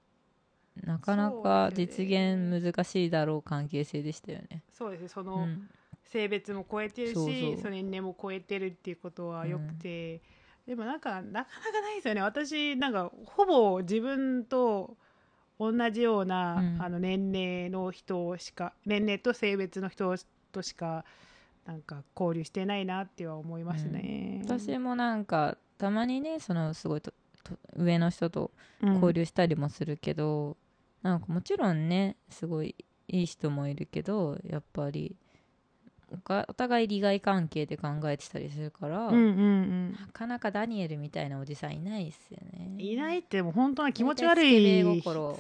なかなか実現難しいだろう関係性でしたよね。そうですね。そうの、ん性別も超えてるしそ年齢も超えてるっていうことはよくて、でもなんかなかなかないですよね。私なんかほぼ自分と同じような、うん。あの年齢の人しか年齢と性別の人としかなんか交流してないなっては思いますね。私もなんかたまにねそのすごいとと上の人とうん。交流したりもするけど、なんかもちろんねすごいいい人もいるけどやっぱりお互い利害関係で考えてたりするから、うんうんなかなかダニエルみたいなおじさんいないっすよね。うん、いないってもう本当は気持ち悪い心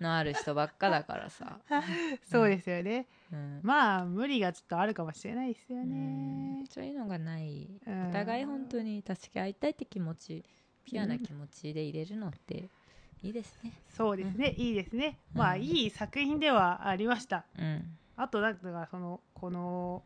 のある人ばっかだからさ、そうですよね、うん。まあ無理がちょっとあるかもしれないですようねん、そういうのがない。うん。お互い本当に助け合いたいって気持ちピュアな気持ちで入れるのっていいですね。そうですね、いいですね。まあうんいい作品ではありました。うんあとなんかそのこの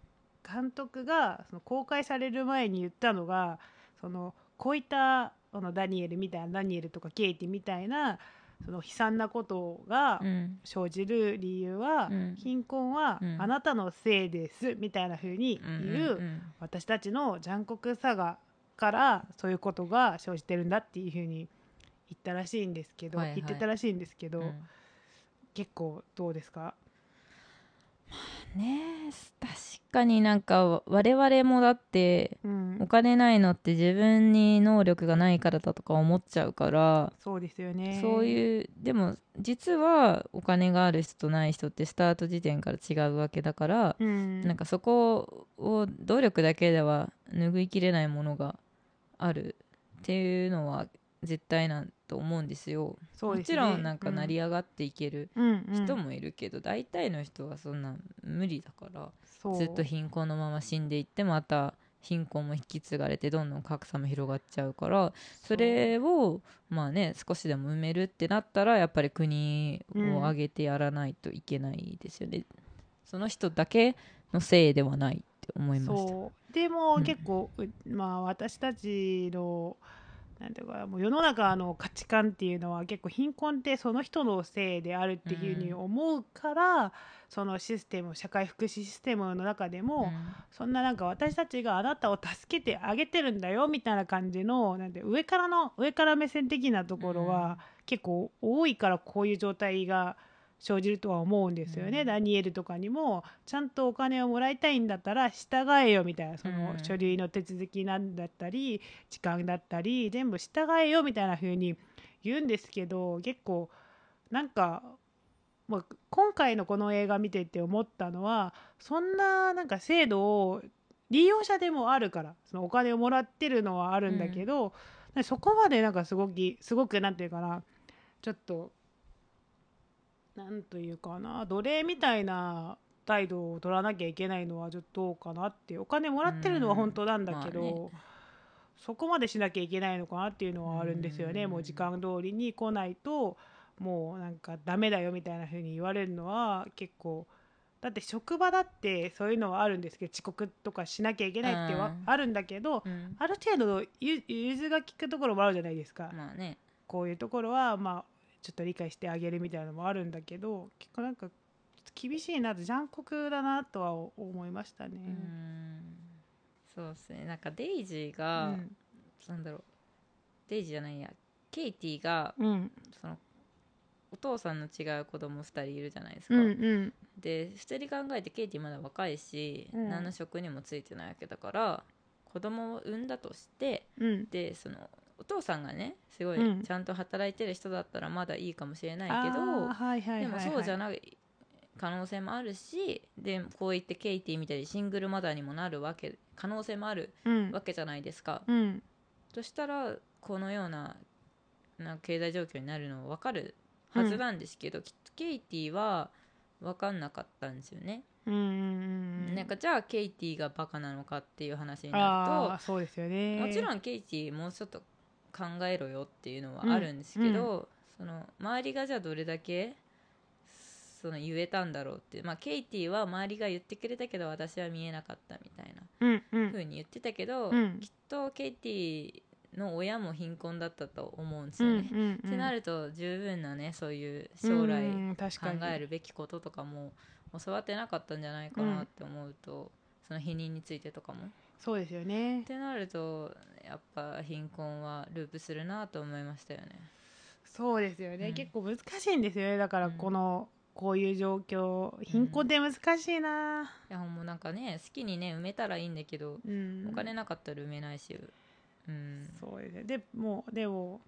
監督がその公開される前に言ったのがそのこういったこのダニエルみたいなダニエルとかケイティみたいなその悲惨なことがうん。生じる理由は、うん。貧困はうんあなたのせいですみたいな風にうん言う、うん。私たちの残酷さがからそういうことが生じてるんだっていう風に言ったらしいんですけど、はいはい。言ってたらしいんですけど、うん。結構どうですか？ねえ確かになんか我々もだってうん。お金ないのって自分に能力がないからだとか思っちゃうからそうですよね。そういうでも実はお金がある人とない人ってスタート時点から違うわけだから、うん、なんかそこを努力だけでは拭いきれないものがあるっていうのは絶対なんと思うんですよ。もちろんなんか成り上がっていけるうん。うん人もいるけど、大体の人はそんな無理だからずっと貧困のまま死んでいってまた貧困も引き継がれてどんどん格差も広がっちゃうからそれをまあね少しでも埋めるってなったらやっぱり国を挙げてやらないといけないですよね、その人だけのせいではないって思いました。でもうん。結構、うまあ私たちのなんていうかもう世の中の価値観っていうのは結構貧困ってその人のせいであるっていうふうに思うから、そのシステム社会福祉システムの中でも、そんななんか私たちがあなたを助けてあげてるんだよみたいな感じのなんて上からの上から目線的なところは結構多いからこういう状態が生じるとは思うんですよね、うん。ダニエルとかにもちゃんとお金をもらいたいんだったら従えよみたいなそのうん。書類の手続きなんだったり時間だったり全部従えよみたいな風に言うんですけど結構なんかまあ、今回のこの映画見てて思ったのはそんななんか制度を利用者でもあるからそのお金をもらってるのはあるんだけど、そこまでなんかすごくすごくなんていうかなちょっとなんというかな奴隷みたいな態度を取らなきゃいけないのはちょっとどうかなってお金もらってるのは本当なんだけど、うんまあね。そこまでしなきゃいけないのかなっていうのはあるんですよね、うんもう時間通りに来ないともうなんかダメだよみたいな風に言われるのは結構だって職場だってそういうのはあるんですけど遅刻とかしなきゃいけないってはうん。あるんだけど、うんある程度ゆ融通が利くところもあるじゃないですか、まあね。こういうところはまあちょっと理解してあげるみたいなのもあるんだけど結構なんか厳しいなと残酷だなとは思いましたね。うん。そうですね。なんかデイジーが、うん。なんだろう。デイジーじゃないや。ケイティがうん。そのお父さんの違う子供2人いるじゃないですか、うんうん。で普通に考えてケイティまだ若いし、うん。何の職にもついてないわけだから子供を産んだとしてうん。でそのお父さんがねすごうん。いちゃんと働いてる人だったらまだいいかもしれないけあーど、はいはいはいはい、でもそうじゃない可能性もあるしでこう言ってケイティみたいにシングルマザーにもなるわけ可能性もあるうん。わけじゃないですか。うん。としたらこのようなな経済状況になるのは分かるはずなんですけど、きっとケイティは分かんなかったんですよね。うんなんかじゃあケイティがバカなのかっていう話にあなあそうですよるね。ともちろんケイティもうちょっと考えろよっていうのはあるんですけど、その周りがじゃあどれだけその言えたんだろうって、まあ、ケイティは周りが言ってくれたけど私は見えなかったみたいなうんうん。風に言ってたけど、うん。きっとケイティの親も貧困だったと思うんですうんよね。うんうんってなると十分なねそういう将来考えるべきこととかも教わってなかったんじゃないかなって思うと、その否認についてとかも。っそうですよね。てなるとやっぱ貧困はループするなと思いましたよね。そうですよね、うん。結構難しいんですよね。だからこの、こういう状況。貧困って難しいな、いやもうなんかね好きにね埋めたらいいんだけど、うん。お金なかったら埋めないし、うん。そうですねでもうでも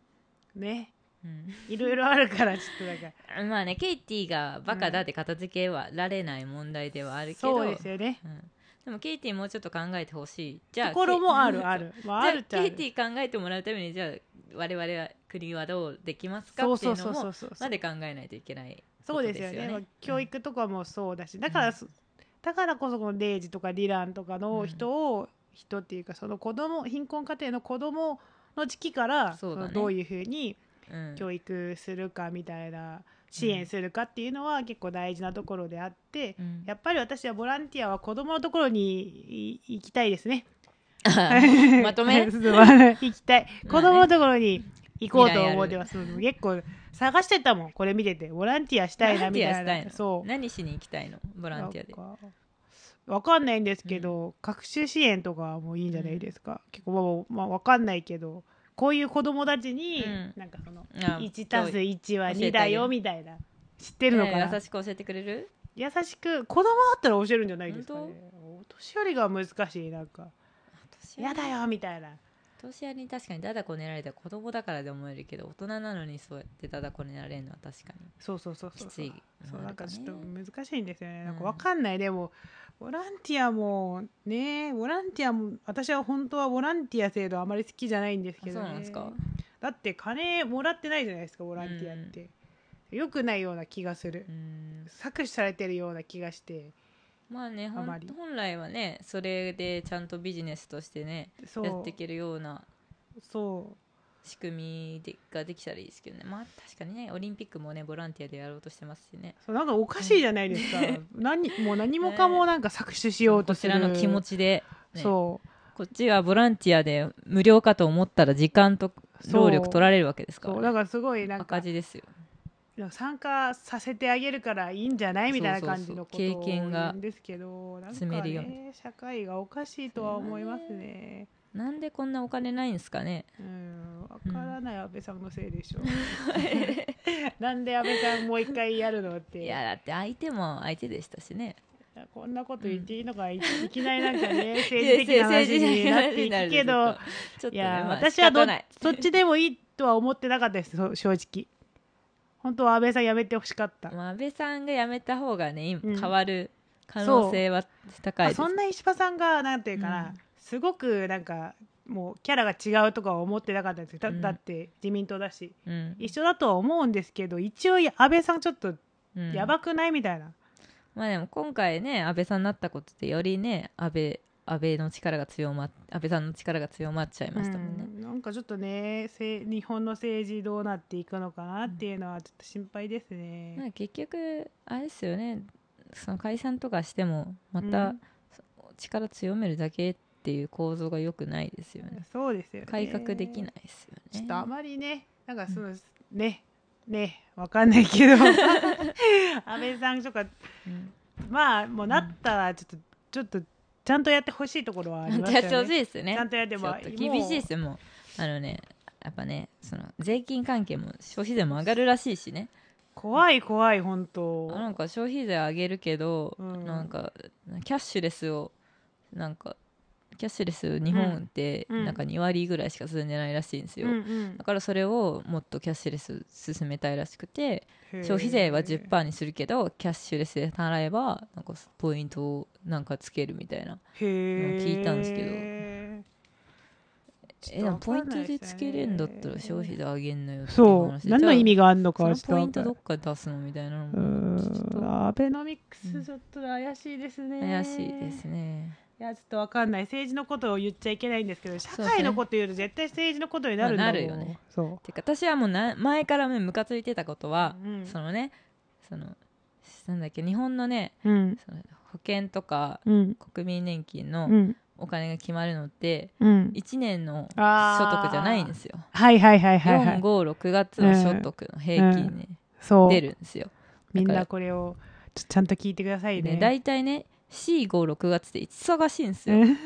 ね。うん、いろいろあるからちょっとなんか まあねケイティがバカだって片付けはられない問題ではあるけど、そうですよね。うん、でもケイティもうちょっと考えてほしい。じゃあところもあるある、まあ、あある。っちゃあるケイティ考えてもらうためにじゃあ我々は国はどうできますかっていそううのもまで考えないといけないそうですよね。まあ教育とかもそうだしだからそ、だからこそこのレイジとかリランとかの人を、人っていうかその子供貧困家庭の子供の時期からね。のどういうふうにうん。教育するかみたいな支援するかっていうのは結構大事なところであって、うんやっぱり私はボランティアは子供のところにい行きたいですね。まとめ？行きたい。子供のところに行こうと思ってます。結構探してたもん。これ見てて。ボランティアしたいなみたいな。そう。何しに行きたいの？ボランティアでわかんないんですけど、学習支援とかもいいんじゃないですか。結構まあ、まあ、わかんないけど、こういう子供たちに、うん。なんかその、あ1たす1は2だよみたいな。知ってるのかな、えー優しく教えてくれる？優しく子供だったら教えるんじゃないですかね。お年寄りが難しいなんか。嫌だよみたいな。年寄りに確かにだだこねられたら子供だからで思えるけど大人なのにそうやってだだこねられるのは確かに。そうそうそうそう。きついそうなんかちょっとね難しいんですよね。なんかうん。わかんない、でもボランティアもねボランティアも私は本当はボランティア制度あまり好きじゃないんですあけど、ね、そうなんですか。だって金もらってないじゃないですかボランティアって、よくないような気がする、うん。搾取されてるような気がしてまあね本来はねそれでちゃんとビジネスとしてねやっていけるようなそう仕組みでができたらいいですけどね。まあ確かにねオリンピックもねボランティアでやろうとしてますしね。そうなんかおかしいじゃないですか、何もう 何もかもなんか搾取しようとこする、ちらの気持ちで、ね。そう。こっちはボランティアで無料かと思ったら時間と労力取られるわけですから、ね、そうだからすごいなんか赤字ですよ。参加させてあげるからいいんじゃないみたいな感じの経験がですけどね社会がおかしいとは思いますねなんでこんなお金ないんですかね？うんわからない安倍さんのせいでしょ。う なんで安倍さんもう一回やるのっていやだって相手も相手でしたしね。こんなこと言っていいのか、いいきなりなんかね政治的な話になっていくけど。ちょっとねいや、まあ私はどそっちでもいいとは思ってなかったですそ正直。本当は安倍さん辞めてほしかった、まあ安倍さんが辞めた方がね変わる可能性は高いです、あそんな石破さんがなんていうかな、うんすごくなんかもうキャラが違うとかは思ってなかったんですよ。だ,、うん。だって自民党だし。うん。一緒だとは思うんですけど一応安倍さんちょっとうん。やばくないみたいな、まあでも今回ね安倍さんになったことでよりね安倍安倍の力が強まっ安倍さんの力が強まっちゃいましたもんね、うん。なんかちょっとねせ日本の政治どうなっていくのかなっていうのはちょっと心配ですね、まあ結局あれですよね。その解散とかしてもまたうん。力強めるだけっていう構造が良くないですよね。そうですよね。改革できないですよね。ちょっとあまりねなんかその、ねねわかんないけど。安倍さんとかうん。まあもうなったらちょっと、ちょっとちゃんとやってほしいところはありますよちゃんとやってほしねいですよね。ちゃんとやってば厳しいですよ。もうあのねやっぱねその税金関係も消費税も上がるらしいしね。怖い怖い本当。なんか消費税上げるけど、うん。なんかキャッシュレスをなんかキャッシュレス日本ってうん。なんか2割ぐらいしか進んでないらしいんですよ、うんうん。だからそれをもっとキャッシュレス進めたいらしくて消費税は10%にするけどキャッシュレスで払えばなんかポイントをなんかつけるみたいなへー聞いたんですけど。えでもポイントでつけれんだったら消費税上げんのよそう。何の意味ががあるのかそポイントどっかで出すのみたいなのアベノミクスちょっと怪しいですね。怪しいですねいやちょっとわかんない。政治のことを言っちゃいけないんですけど社会のこと言うと絶対政治のことになるんだもん。まあなるよね。そてか私はもうな前からねムカついてたことは、うんそのねそのなんだっけ日本のねううん。その保険とかうん。国民年金うのん。お金が決まるのってうん。1年の所得じゃないんですよ。はいはいはいはいはい456月の所得の平均ね、そう。出るんですよ。みんなだからこれをちゃんと聞いてくださいね。ね大体ね C56 月って忙しいんですよ。うん。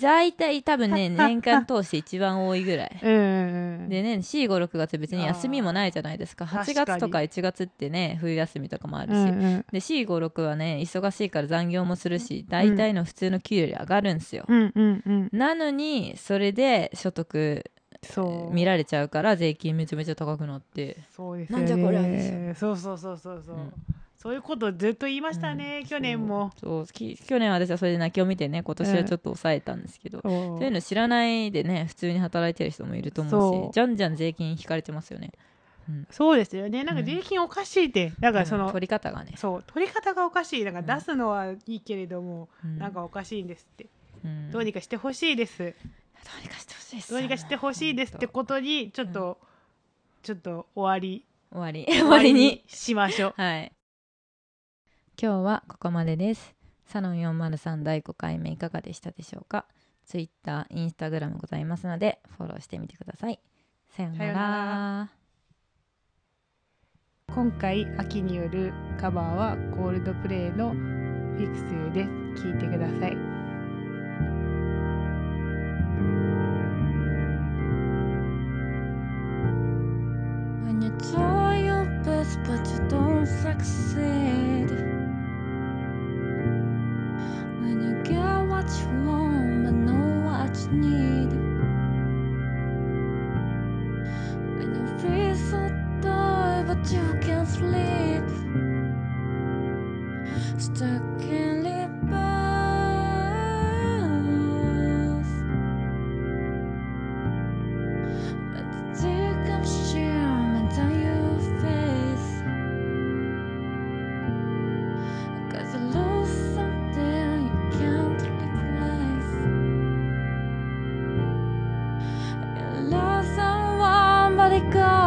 大体多分ね 年間通して一番多いぐらい。でね C56 月別に休みもないじゃないですか。8あー確かに。月とか1月ってね冬休みとかもあるし、うんうん。で C56 はね忙しいから残業もするし大体の普通の給料より上がるんですよ、うんうんうん。なのにそれで所得そう。見られちゃうから税金めちゃめちゃ高くなって。そうですよね。なんじゃこりゃですそうそうそうそうそう、うんそういうことずっと言いましたね、去年も。そう去年は私はそれで泣きを見てね今年はちょっと抑えたんですけど、そう。そういうの知らないでね普通に働いてる人もいると思うしじゃんじゃん税金引かれてますよね、そうですよね。なんかうん。税金おかしいって、なんかその、うん。取り方がね、そう取り方がおかしい。なんか出すのはいいけれども、うん。なんかおかしいんですって、うん。どうにかしてほしいです。どうにかしてほしいです。どうにかしてほしいですってことにちょっと、ちょっと終わり。終わり。終わりにしましょう。はい今日はここまでです。サロン403第5回目いかがでしたでしょうか？Twitter、Instagram ございますのでフォローしてみてください。さようなら。今回秋によるカバーはコールドプレイのフィクスです。聞いてください。When you try your best but you don't succeed go.